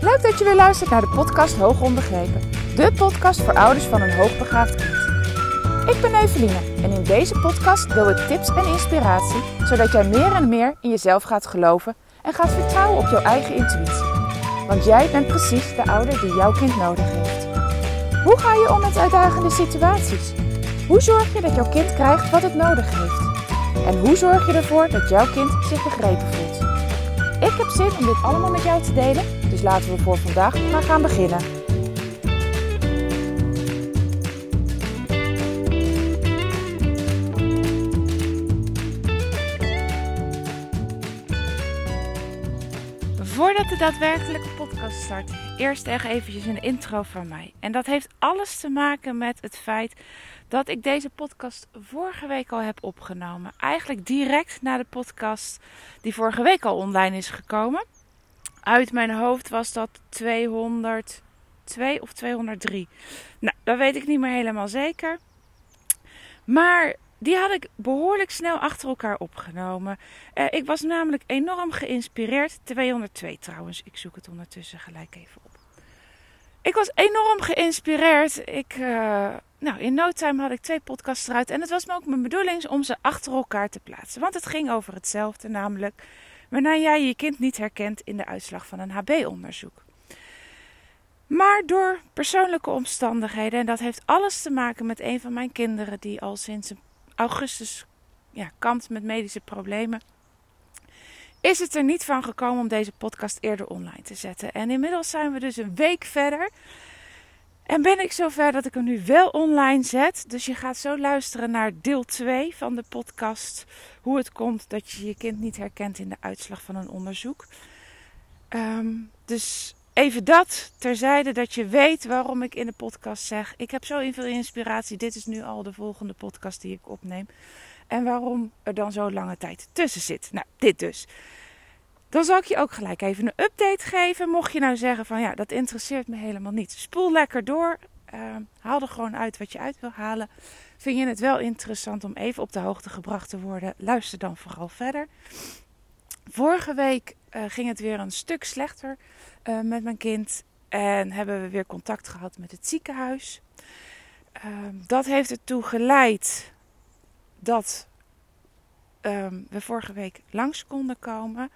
Leuk dat je weer luistert naar de podcast Hoog Onbegrepen. De podcast voor ouders van een hoogbegaafd kind. Ik ben Eveline en in deze podcast deel ik tips en inspiratie... zodat jij meer en meer in jezelf gaat geloven en gaat vertrouwen op jouw eigen intuïtie. Want jij bent precies de ouder die jouw kind nodig heeft. Hoe ga je om met uitdagende situaties? Hoe zorg je dat jouw kind krijgt wat het nodig heeft? En hoe zorg je ervoor dat jouw kind zich begrepen voelt? Ik heb zin om dit allemaal met jou te delen, dus laten we voor vandaag maar gaan beginnen. Voordat de daadwerkelijke podcast start, eerst eventjes een intro van mij. En dat heeft alles te maken met het feit dat ik deze podcast vorige week al heb opgenomen. Eigenlijk direct na de podcast die vorige week al online is gekomen. Uit mijn hoofd was dat 202 of 203. Nou, dat weet ik niet meer helemaal zeker. Maar die had ik behoorlijk snel achter elkaar opgenomen. Uh, ik was namelijk enorm geïnspireerd. 202 trouwens. Ik zoek het ondertussen gelijk even op. Ik was enorm geïnspireerd. Ik, uh, nou, in no time had ik twee podcasts eruit. En het was me ook mijn bedoeling om ze achter elkaar te plaatsen. Want het ging over hetzelfde, namelijk wanneer jij je kind niet herkent in de uitslag van een HB-onderzoek. Maar door persoonlijke omstandigheden, en dat heeft alles te maken met een van mijn kinderen die al sinds augustus ja, kampt met medische problemen, is het er niet van gekomen om deze podcast eerder online te zetten. En inmiddels zijn we dus een week verder. En ben ik zover dat ik hem nu wel online zet. Dus je gaat zo luisteren naar deel 2 van de podcast. Hoe het komt dat je je kind niet herkent in de uitslag van een onderzoek. Um, dus even dat terzijde dat je weet waarom ik in de podcast zeg. Ik heb zo veel inspiratie. Dit is nu al de volgende podcast die ik opneem. En waarom er dan zo lange tijd tussen zit. Nou, dit dus. Dan zal ik je ook gelijk even een update geven. Mocht je nou zeggen van ja, dat interesseert me helemaal niet. Spoel lekker door. Uh, haal er gewoon uit wat je uit wil halen. Vind je het wel interessant om even op de hoogte gebracht te worden? Luister dan vooral verder. Vorige week uh, ging het weer een stuk slechter uh, met mijn kind. En hebben we weer contact gehad met het ziekenhuis. Ehm, dat heeft ertoe geleid dat um, we vorige week langs konden komen.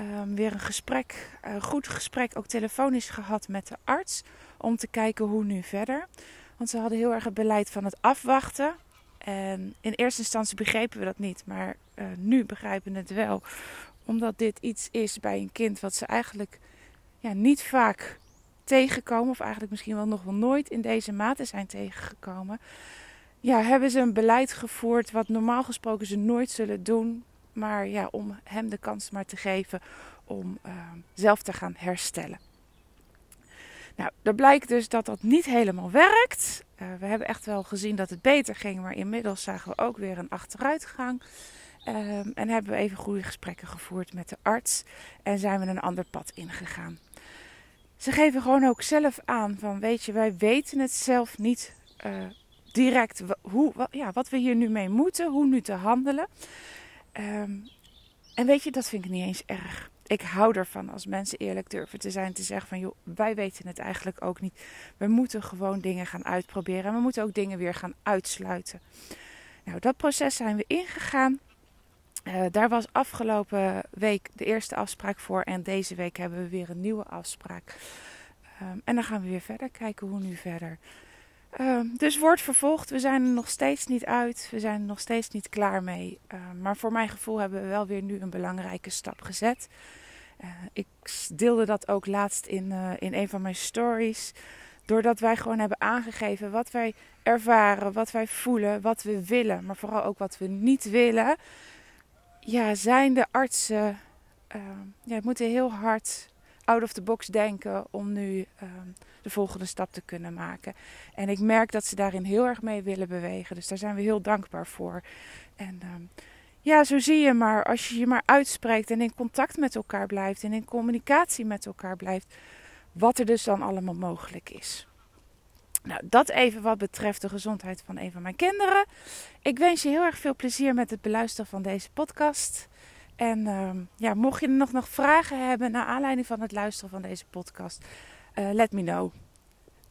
Um, weer een gesprek, een goed gesprek, ook telefonisch gehad met de arts. Om te kijken hoe nu verder. Want ze hadden heel erg het beleid van het afwachten. En in eerste instantie begrepen we dat niet. Maar uh, nu begrijpen we het wel. Omdat dit iets is bij een kind wat ze eigenlijk ja, niet vaak tegenkomen. Of eigenlijk misschien wel nog wel nooit in deze mate zijn tegengekomen. Ja, hebben ze een beleid gevoerd wat normaal gesproken ze nooit zullen doen. Maar ja, om hem de kans maar te geven om uh, zelf te gaan herstellen. Nou, er blijkt dus dat dat niet helemaal werkt. Uh, we hebben echt wel gezien dat het beter ging, maar inmiddels zagen we ook weer een achteruitgang. Uh, en hebben we even goede gesprekken gevoerd met de arts en zijn we een ander pad ingegaan. Ze geven gewoon ook zelf aan van, weet je, wij weten het zelf niet uh, direct hoe, ja, wat we hier nu mee moeten, hoe nu te handelen. Um, en weet je, dat vind ik niet eens erg. Ik hou ervan als mensen eerlijk durven te zijn. Te zeggen van, joh, wij weten het eigenlijk ook niet. We moeten gewoon dingen gaan uitproberen. En we moeten ook dingen weer gaan uitsluiten. Nou, dat proces zijn we ingegaan. Uh, daar was afgelopen week de eerste afspraak voor. En deze week hebben we weer een nieuwe afspraak. Um, en dan gaan we weer verder kijken hoe nu verder. Uh, dus wordt vervolgd. We zijn er nog steeds niet uit. We zijn er nog steeds niet klaar mee. Uh, maar voor mijn gevoel hebben we wel weer nu een belangrijke stap gezet. Uh, ik deelde dat ook laatst in, eh, in een van mijn stories. Doordat wij gewoon hebben aangegeven wat wij ervaren, wat wij voelen, wat we willen. Maar vooral ook wat we niet willen. Ja, zijn de artsen. ja, moeten heel hard out of the box denken om nu de volgende stap te kunnen maken. En ik merk dat ze daarin heel erg mee willen bewegen. Dus daar zijn we heel dankbaar voor. En um, ja, zo zie je maar, als je je maar uitspreekt en in contact met elkaar blijft en in communicatie met elkaar blijft, wat er dus dan allemaal mogelijk is. Nou, dat even wat betreft de gezondheid van een van mijn kinderen. Ik wens je heel erg veel plezier met het beluisteren van deze podcast. En ehm, ja, mocht je nog, nog vragen hebben naar aanleiding van het luisteren van deze podcast, uh, let me know.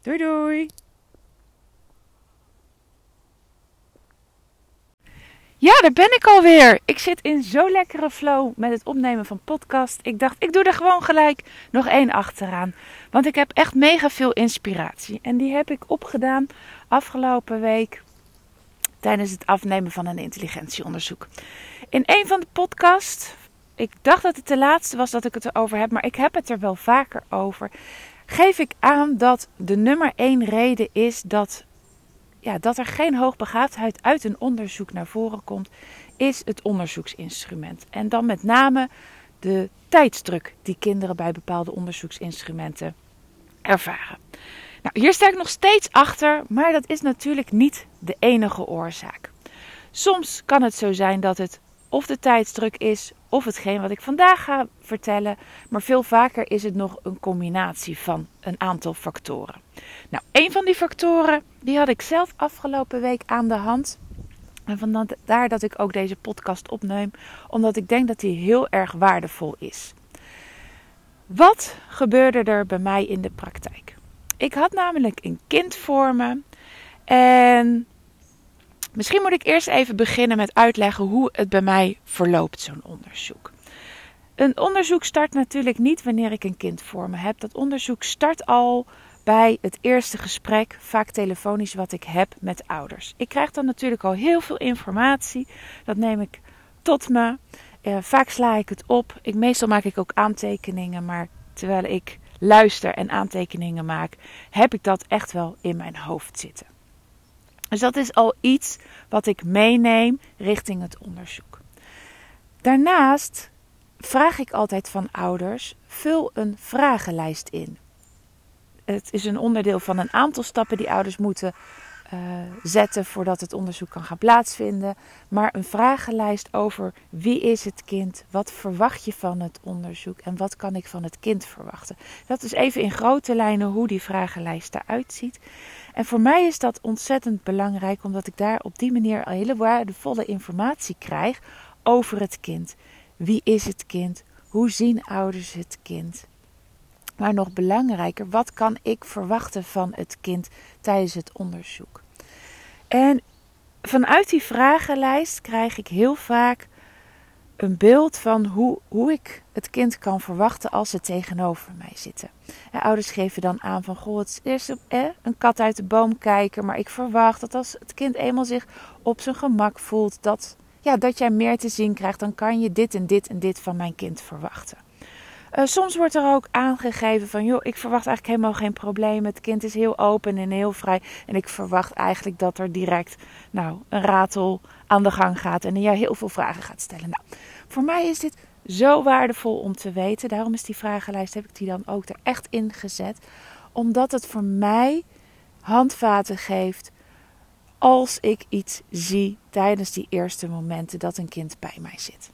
Doei doei! Ja, daar ben ik alweer. Ik zit in zo'n lekkere flow met het opnemen van podcast. Ik dacht, ik doe er gewoon gelijk nog één achteraan. Want ik heb echt mega veel inspiratie. En die heb ik opgedaan afgelopen week tijdens het afnemen van een intelligentieonderzoek. In een van de podcasts, ik dacht dat het de laatste was dat ik het erover heb, maar ik heb het er wel vaker over. Geef ik aan dat de nummer één reden is dat ja, dat er geen hoogbegaafdheid uit een onderzoek naar voren komt, is het onderzoeksinstrument. En dan met name de tijdsdruk die kinderen bij bepaalde onderzoeksinstrumenten ervaren. Nou, hier sta ik nog steeds achter, maar dat is natuurlijk niet de enige oorzaak. Soms kan het zo zijn dat het of de tijdsdruk is of hetgeen wat ik vandaag ga vertellen. Maar veel vaker is het nog een combinatie van een aantal factoren. Nou, een van die factoren die had ik zelf afgelopen week aan de hand. En vandaar dat ik ook deze podcast opneem, omdat ik denk dat die heel erg waardevol is. Wat gebeurde er bij mij in de praktijk? Ik had namelijk een kind voor me en Misschien moet ik eerst even beginnen met uitleggen hoe het bij mij verloopt, zo'n onderzoek. Een onderzoek start natuurlijk niet wanneer ik een kind voor me heb. Dat onderzoek start al bij het eerste gesprek, vaak telefonisch, wat ik heb met ouders. Ik krijg dan natuurlijk al heel veel informatie. Dat neem ik tot me. Uh, vaak sla ik het op. Ik, meestal maak ik ook aantekeningen, maar terwijl ik luister en aantekeningen maak, heb ik dat echt wel in mijn hoofd zitten. Dus dat is al iets wat ik meeneem richting het onderzoek. Daarnaast vraag ik altijd van ouders: vul een vragenlijst in. Het is een onderdeel van een aantal stappen die ouders moeten uh, zetten voordat het onderzoek kan gaan plaatsvinden. Maar een vragenlijst over wie is het kind, wat verwacht je van het onderzoek en wat kan ik van het kind verwachten. Dat is even in grote lijnen hoe die vragenlijst eruit ziet. En voor mij is dat ontzettend belangrijk, omdat ik daar op die manier al hele waardevolle informatie krijg over het kind. Wie is het kind? Hoe zien ouders het kind? Maar nog belangrijker, wat kan ik verwachten van het kind tijdens het onderzoek? En vanuit die vragenlijst krijg ik heel vaak een beeld van hoe, hoe ik het kind kan verwachten als ze tegenover mij zitten. En ouders geven dan aan van, goh, het is eerst eh, een kat uit de boom kijken, maar ik verwacht dat als het kind eenmaal zich op zijn gemak voelt, dat, ja, dat jij meer te zien krijgt, dan kan je dit en dit en dit van mijn kind verwachten. Uh, soms wordt er ook aangegeven van, joh, ik verwacht eigenlijk helemaal geen probleem. Het kind is heel open en heel vrij. En ik verwacht eigenlijk dat er direct, nou, een ratel aan de gang gaat en jij heel veel vragen gaat stellen. Nou, voor mij is dit zo waardevol om te weten. Daarom is die vragenlijst, heb ik die dan ook er echt in gezet. Omdat het voor mij handvaten geeft als ik iets zie tijdens die eerste momenten dat een kind bij mij zit.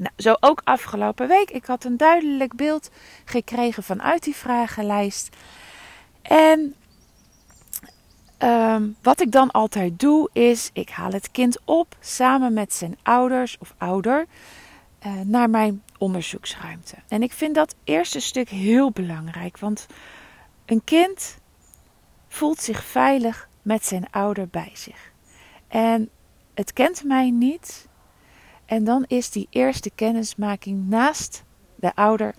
Nou, zo ook afgelopen week. Ik had een duidelijk beeld gekregen vanuit die vragenlijst. En um, wat ik dan altijd doe is, ik haal het kind op samen met zijn ouders of ouder uh, naar mijn onderzoeksruimte. En ik vind dat eerste stuk heel belangrijk, want een kind voelt zich veilig met zijn ouder bij zich. En het kent mij niet. En dan is die eerste kennismaking naast de ouder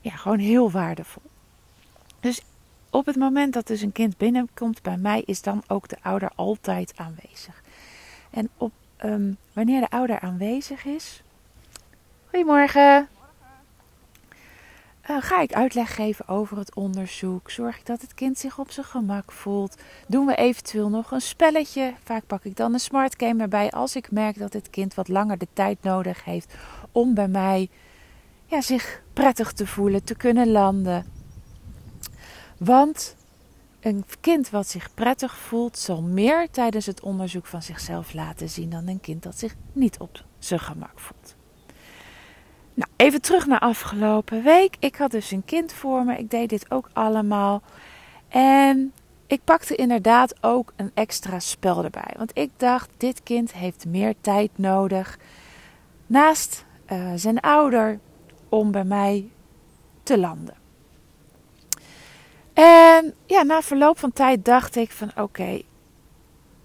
ja, gewoon heel waardevol. Dus op het moment dat dus een kind binnenkomt bij mij, is dan ook de ouder altijd aanwezig. En op, um, wanneer de ouder aanwezig is. Goedemorgen. Uh, ga ik uitleg geven over het onderzoek? Zorg ik dat het kind zich op zijn gemak voelt? Doen we eventueel nog een spelletje? Vaak pak ik dan een smartgame erbij als ik merk dat het kind wat langer de tijd nodig heeft om bij mij ja, zich prettig te voelen, te kunnen landen. Want een kind wat zich prettig voelt, zal meer tijdens het onderzoek van zichzelf laten zien dan een kind dat zich niet op zijn gemak voelt. Nou, even terug naar afgelopen week. Ik had dus een kind voor me. Ik deed dit ook allemaal. En ik pakte inderdaad ook een extra spel erbij. Want ik dacht, dit kind heeft meer tijd nodig. naast uh, zijn ouder om bij mij te landen. En ja, na verloop van tijd dacht ik van oké,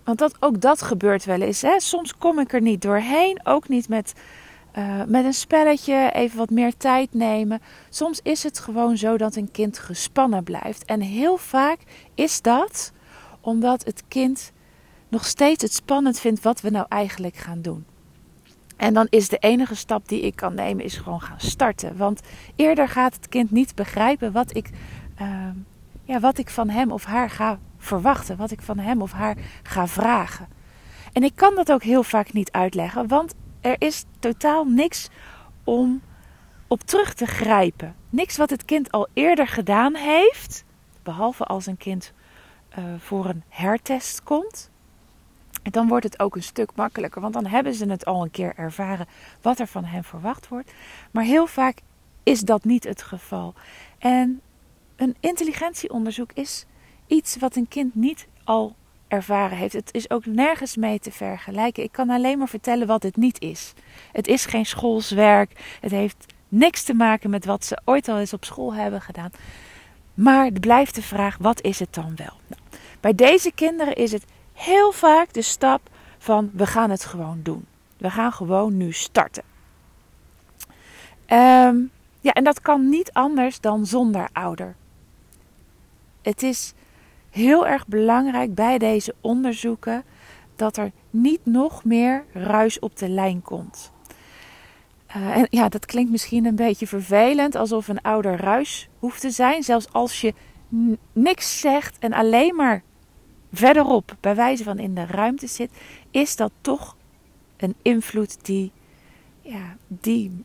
want dat, ook dat gebeurt wel eens. Hè? Soms kom ik er niet doorheen, ook niet met, uh, met een spelletje, even wat meer tijd nemen. Soms is het gewoon zo dat een kind gespannen blijft. En heel vaak is dat omdat het kind nog steeds het spannend vindt wat we nou eigenlijk gaan doen. En dan is de enige stap die ik kan nemen, is gewoon gaan starten. Want eerder gaat het kind niet begrijpen wat ik, uh, ja, wat ik van hem of haar ga verwachten. Wat ik van hem of haar ga vragen. En ik kan dat ook heel vaak niet uitleggen, want er is totaal niks om op terug te grijpen. Niks wat het kind al eerder gedaan heeft, behalve als een kind uh, voor een hertest komt. En dan wordt het ook een stuk makkelijker, want dan hebben ze het al een keer ervaren wat er van hen verwacht wordt. Maar heel vaak is dat niet het geval. En een intelligentieonderzoek is iets wat een kind niet al ervaren heeft. Het is ook nergens mee te vergelijken. Ik kan alleen maar vertellen wat het niet is. Het is geen schoolswerk. Het heeft niks te maken met wat ze ooit al eens op school hebben gedaan. Maar er blijft de vraag: wat is het dan wel? Nou, bij deze kinderen is het heel vaak de stap van we gaan het gewoon doen. We gaan gewoon nu starten. Um, ja, en dat kan niet anders dan zonder ouder. Het is heel erg belangrijk bij deze onderzoeken dat er niet nog meer ruis op de lijn komt. Uh, en ja, dat klinkt misschien een beetje vervelend, alsof een ouder ruis hoeft te zijn. Zelfs als je niks zegt en alleen maar verderop, bij wijze van in de ruimte zit, is dat toch een invloed die, ja, die,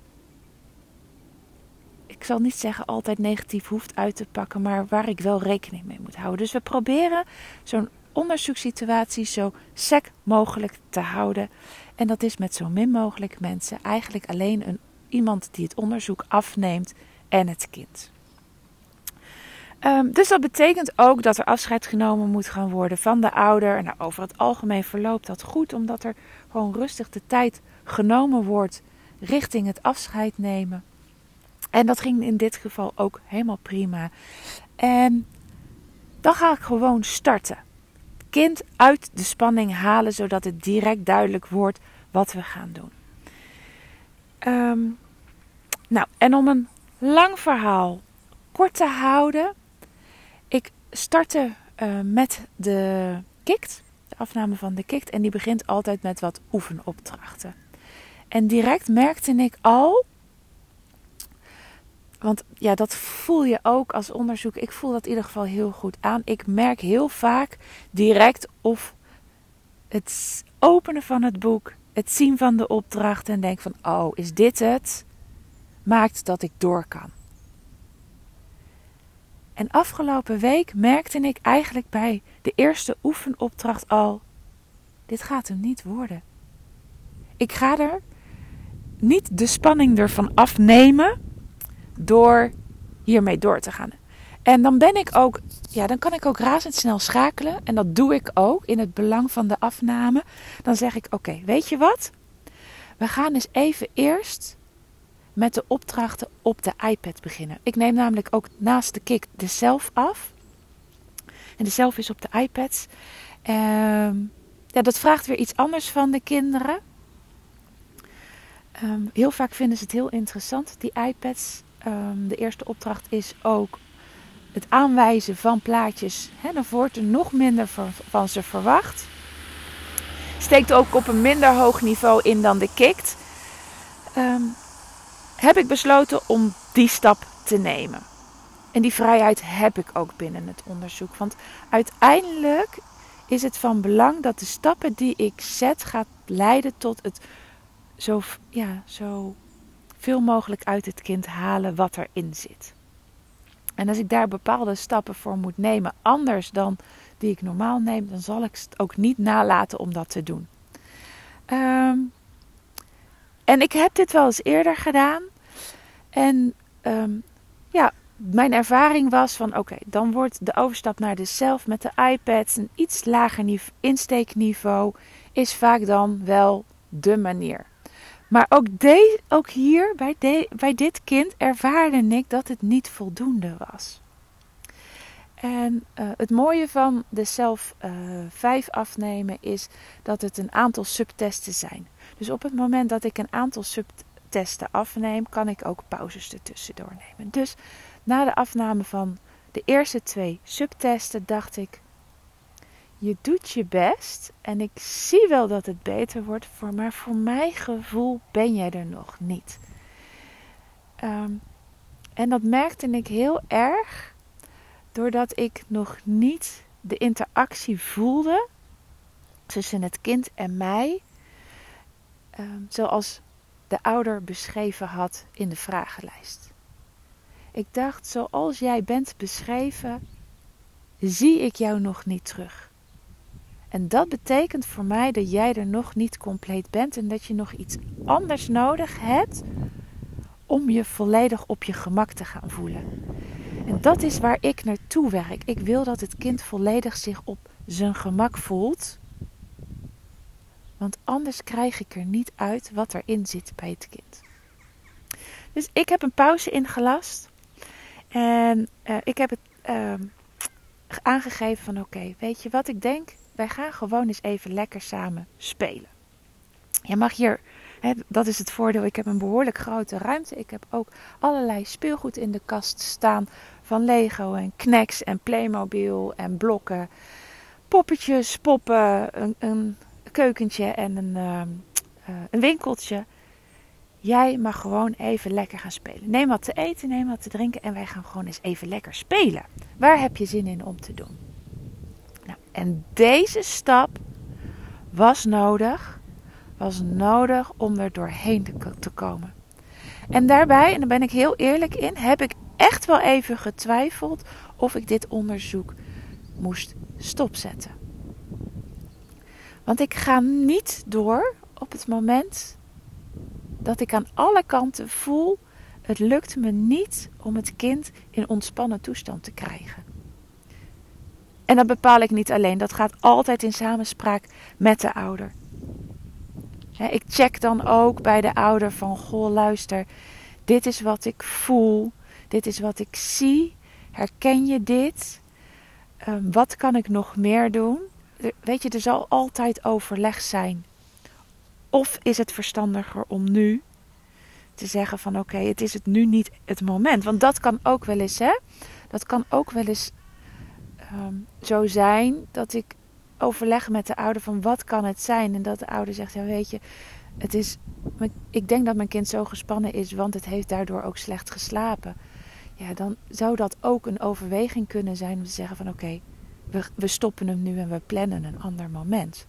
ik zal niet zeggen altijd negatief hoeft uit te pakken, maar waar ik wel rekening mee moet houden. Dus we proberen zo'n onderzoekssituatie zo sec mogelijk te houden. En dat is met zo min mogelijk mensen eigenlijk alleen een, iemand die het onderzoek afneemt en het kind. Um, dus dat betekent ook dat er afscheid genomen moet gaan worden van de ouder. Nou, over het algemeen verloopt dat goed, omdat er gewoon rustig de tijd genomen wordt richting het afscheid nemen. En dat ging in dit geval ook helemaal prima. En dan ga ik gewoon starten. Kind uit de spanning halen, zodat het direct duidelijk wordt wat we gaan doen. Um, nou, en om een lang verhaal kort te houden, ik startte uh, met de KIKT, de afname van de KIKT. En die begint altijd met wat oefenopdrachten. En direct merkte ik al, want ja, dat voel je ook als onderzoek. Ik voel dat in ieder geval heel goed aan. Ik merk heel vaak direct of het openen van het boek, het zien van de opdrachten en denk van, oh, is dit het? Maakt dat ik door kan. En afgelopen week merkte ik eigenlijk bij de eerste oefenopdracht al: dit gaat hem niet worden. Ik ga er niet de spanning ervan afnemen door hiermee door te gaan. En dan ben ik ook, ja, dan kan ik ook razendsnel schakelen. En dat doe ik ook in het belang van de afname. Dan zeg ik: Oké, weet je wat? We gaan eens even eerst met de opdrachten op de iPad beginnen. Ik neem namelijk ook naast de kick de zelf af. En de zelf is op de iPads. Ehm, ja, dat vraagt weer iets anders van de kinderen. Ehm, heel vaak vinden ze het heel interessant, die iPads. Ehm, de eerste opdracht is ook het aanwijzen van plaatjes. Hè, dan wordt er nog minder van, ze verwacht. Steekt ook op een minder hoog niveau in dan de kikt. Um, heb ik besloten om die stap te nemen. En die vrijheid heb ik ook binnen het onderzoek. Want uiteindelijk is het van belang dat de stappen die ik zet gaat leiden tot het zo, ja, zo veel mogelijk uit het kind halen wat erin zit. En als ik daar bepaalde stappen voor moet nemen, anders dan die ik normaal neem, dan zal ik het ook niet nalaten om dat te doen. Um, en ik heb dit wel eens eerder gedaan. En um, ja, mijn ervaring was van oké, dan wordt de overstap naar de zelf met de iPads een iets lager insteekniveau is vaak dan wel de manier. Maar ook, de, ook hier, bij, bij dit kind, ervaarde ik dat het niet voldoende was. En uh, het mooie van de zelf uh, 5 afnemen is dat het een aantal subtesten zijn. Dus op het moment dat ik een aantal subtesten afneem, kan ik ook pauzes ertussen doornemen. Dus na de afname van de eerste twee subtesten dacht ik: je doet je best en ik zie wel dat het beter wordt, voor, maar voor mijn gevoel ben jij er nog niet. Um, en dat merkte ik heel erg doordat ik nog niet de interactie voelde tussen het kind en mij, um, zoals de ouder beschreven had in de vragenlijst. Ik dacht, zoals jij bent beschreven, zie ik jou nog niet terug. En dat betekent voor mij dat jij er nog niet compleet bent en dat je nog iets anders nodig hebt om je volledig op je gemak te gaan voelen. En dat is waar ik naartoe werk. Ik wil dat het kind volledig zich op zijn gemak voelt. Want anders krijg ik er niet uit wat erin zit bij het kind. Dus ik heb een pauze ingelast. En uh, ik heb het uh, aangegeven van oké, weet je wat ik denk? Wij gaan gewoon eens even lekker samen spelen. Je mag hier, hè, dat is het voordeel, ik heb een behoorlijk grote ruimte. Ik heb ook allerlei speelgoed in de kast staan van Lego en Knacks en Playmobil en blokken. Poppetjes, poppen, een, een keukentje en een, uh, een winkeltje. Jij mag gewoon even lekker gaan spelen. Neem wat te eten, neem wat te drinken en wij gaan gewoon eens even lekker spelen. Waar heb je zin in om te doen? En deze stap was nodig, was nodig om er doorheen te, komen. En daarbij, en daar ben ik heel eerlijk in, heb ik echt wel even getwijfeld of ik dit onderzoek moest stopzetten. Want ik ga niet door op het moment dat ik aan alle kanten voel: het lukt me niet om het kind in ontspannen toestand te krijgen. En dat bepaal ik niet alleen. Dat gaat altijd in samenspraak met de ouder. ik check dan ook bij de ouder van: Goh, luister, dit is wat ik voel, dit is wat ik zie. Herken je dit? Ehm, wat kan ik nog meer doen? Weet je, er zal altijd overleg zijn. Of is het verstandiger om nu te zeggen van oké, het is het nu niet het moment. Want dat kan ook wel eens, hè? Dat kan ook wel eens um, zo zijn dat ik overleg met de ouder van wat kan het zijn. En dat de ouder zegt, ja weet je, het is, ik denk dat mijn kind zo gespannen is, want het heeft daardoor ook slecht geslapen. Ja, dan zou dat ook een overweging kunnen zijn om te zeggen van oké, we, we stoppen hem nu en we plannen een ander moment.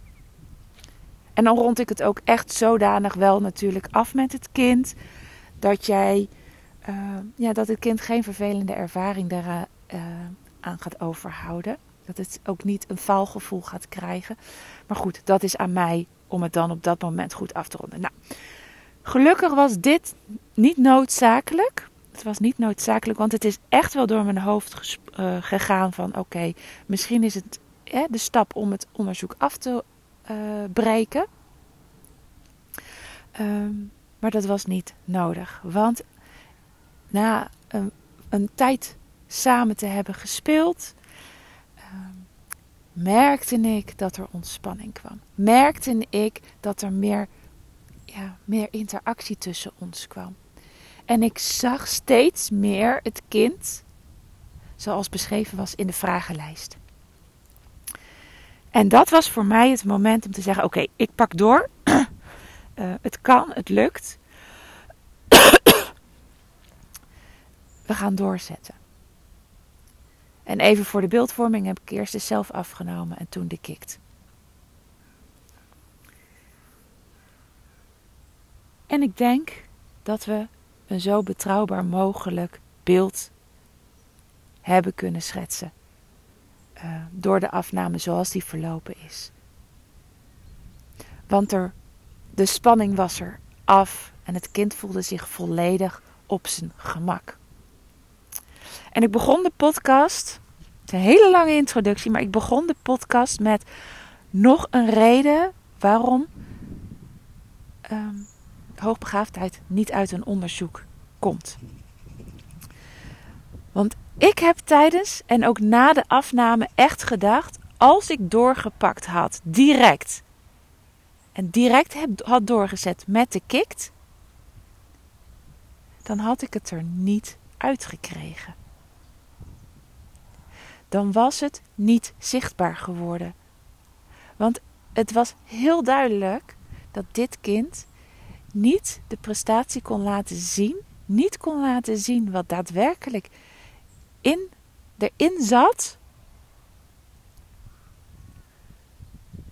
En dan rond ik het ook echt zodanig wel natuurlijk af met het kind. Dat jij, uh, ja, dat het kind geen vervelende ervaring daaraan uh, aan gaat overhouden. Dat het ook niet een faalgevoel gaat krijgen. Maar goed, dat is aan mij om het dan op dat moment goed af te ronden. Nou, gelukkig was dit niet noodzakelijk. Het was niet noodzakelijk, want het is echt wel door mijn hoofd uh, gegaan van oké, misschien is het de stap om het onderzoek af te uh, breken. Um, maar dat was niet nodig, want na een, een tijd samen te hebben gespeeld, ehm, merkte ik dat er ontspanning kwam. Merkte ik dat er meer, ja, meer interactie tussen ons kwam. En ik zag steeds meer het kind zoals beschreven was in de vragenlijst. En dat was voor mij het moment om te zeggen: Oké, ik pak door. uh, het kan, het lukt. We gaan doorzetten. En even voor de beeldvorming heb ik eerst de zelf afgenomen en toen de kikt. En ik denk dat we een zo betrouwbaar mogelijk beeld hebben kunnen schetsen. Uh, door de afname zoals die verlopen is. Want er, de spanning was er af en het kind voelde zich volledig op zijn gemak. En ik begon de podcast, het is een hele lange introductie, maar ik begon de podcast met nog een reden waarom, um, hoogbegaafdheid niet uit een onderzoek komt. Want ik heb tijdens en ook na de afname echt gedacht, als ik doorgepakt had, direct, en direct heb, had doorgezet met de kikt, dan had ik het er niet uitgekregen. Dan was het niet zichtbaar geworden. Want het was heel duidelijk dat dit kind niet de prestatie kon laten zien, niet kon laten zien wat daadwerkelijk in, erin zat.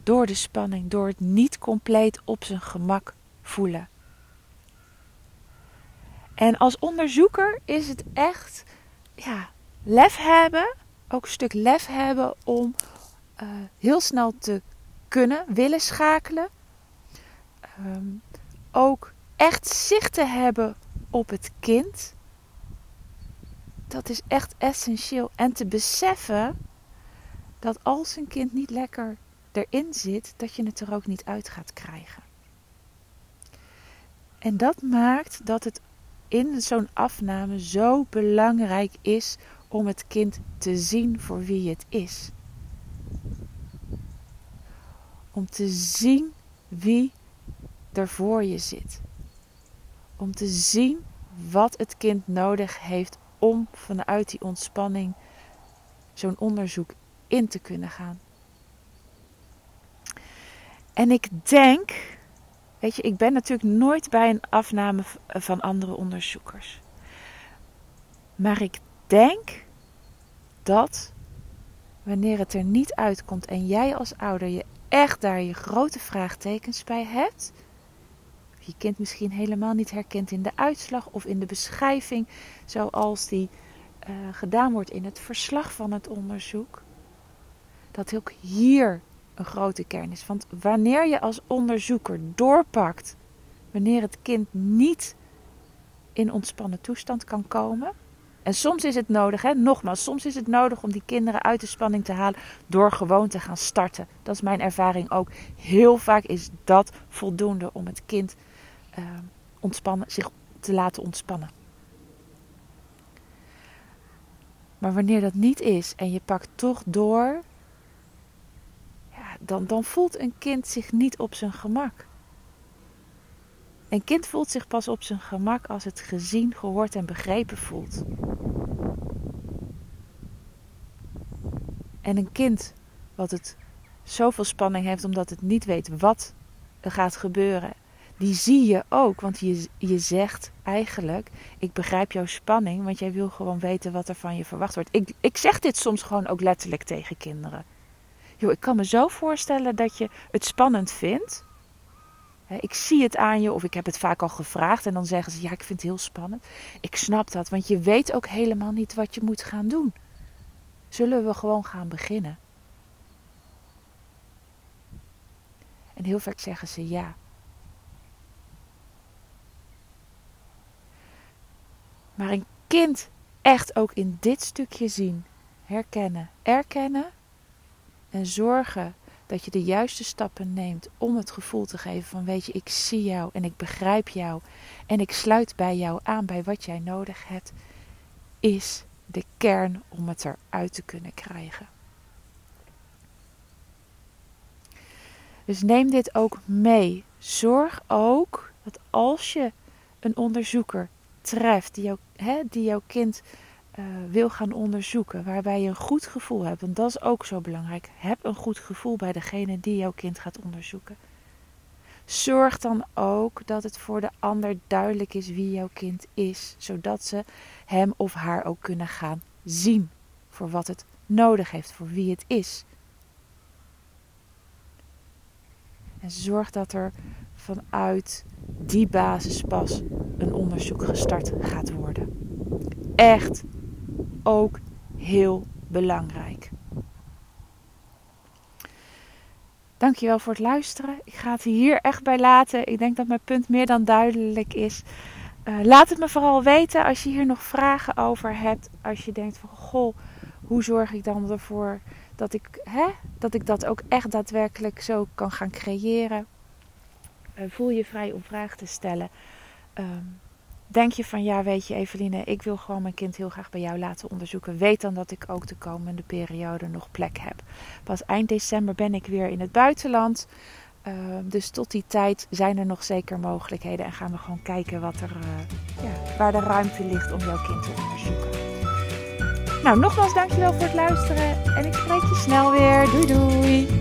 Door de spanning, door het niet compleet op zijn gemak voelen. En als onderzoeker is het echt ja, lef hebben, ook een stuk lef hebben om uh, heel snel te kunnen, willen schakelen. Um, ook echt zicht te hebben op het kind. Dat is echt essentieel. En te beseffen dat als een kind niet lekker erin zit, dat je het er ook niet uit gaat krijgen. En dat maakt dat het in zo'n afname zo belangrijk is om het kind te zien voor wie het is. Om te zien wie er voor je zit. Om te zien wat het kind nodig heeft om vanuit die ontspanning zo'n onderzoek in te kunnen gaan. En ik denk, weet je, ik ben natuurlijk nooit bij een afname van andere onderzoekers. Maar ik denk dat wanneer het er niet uitkomt en jij als ouder je echt daar je grote vraagtekens bij hebt, je kind misschien helemaal niet herkent in de uitslag of in de beschrijving, zoals die uh, gedaan wordt in het verslag van het onderzoek. Dat ook hier een grote kern is. Want wanneer je als onderzoeker doorpakt, wanneer het kind niet in ontspannen toestand kan komen. En soms is het nodig, hè, nogmaals, soms is het nodig om die kinderen uit de spanning te halen door gewoon te gaan starten. Dat is mijn ervaring ook. Heel vaak is dat voldoende om het kind uh, ontspannen, zich te laten ontspannen. Maar wanneer dat niet is en je pakt toch door, ja, dan, dan voelt een kind zich niet op zijn gemak. Een kind voelt zich pas op zijn gemak als het gezien, gehoord en begrepen voelt. En een kind wat het zoveel spanning heeft omdat het niet weet wat er gaat gebeuren die zie je ook. Want je, je zegt eigenlijk: Ik begrijp jouw spanning, want jij wil gewoon weten wat er van je verwacht wordt. Ik, ik zeg dit soms gewoon ook letterlijk tegen kinderen. Yo, ik kan me zo voorstellen dat je het spannend vindt. Ik zie het aan je, of ik heb het vaak al gevraagd en dan zeggen ze: Ja, ik vind het heel spannend. Ik snap dat, want je weet ook helemaal niet wat je moet gaan doen. Zullen we gewoon gaan beginnen? En heel vaak zeggen ze ja. Maar een kind echt ook in dit stukje zien, herkennen, erkennen en zorgen dat je de juiste stappen neemt om het gevoel te geven van weet je, ik zie jou en ik begrijp jou en ik sluit bij jou aan bij wat jij nodig hebt, is de kern om het eruit te kunnen krijgen. Dus neem dit ook mee. Zorg ook dat als je een onderzoeker treft, die, jou, die jouw kind uh, wil gaan onderzoeken, waarbij je een goed gevoel hebt. Want dat is ook zo belangrijk. Heb een goed gevoel bij degene die jouw kind gaat onderzoeken. Zorg dan ook dat het voor de ander duidelijk is wie jouw kind is, zodat ze hem of haar ook kunnen gaan zien voor wat het nodig heeft, voor wie het is. En zorg dat er vanuit die basis pas een onderzoek gestart gaat worden. Echt ook heel belangrijk. Dankjewel voor het luisteren. Ik ga het hier echt bij laten. Ik denk dat mijn punt meer dan duidelijk is. Uh, laat het me vooral weten als je hier nog vragen over hebt. Als je denkt van goh, hoe zorg ik dan ervoor dat ik, hè, dat ik dat ook echt daadwerkelijk zo kan gaan creëren. voel je vrij om vragen te stellen. Ehm, denk je van ja, weet je, Eveline, ik wil gewoon mijn kind heel graag bij jou laten onderzoeken. Weet dan dat ik ook de komende periode nog plek heb. Pas eind december ben ik weer in het buitenland. Ehm, dus tot die tijd zijn er nog zeker mogelijkheden en gaan we gewoon kijken wat er, uh, ja, waar de ruimte ligt om jouw kind te onderzoeken. Nou, nogmaals dankjewel voor het luisteren en ik spreek je snel weer. Doei doei!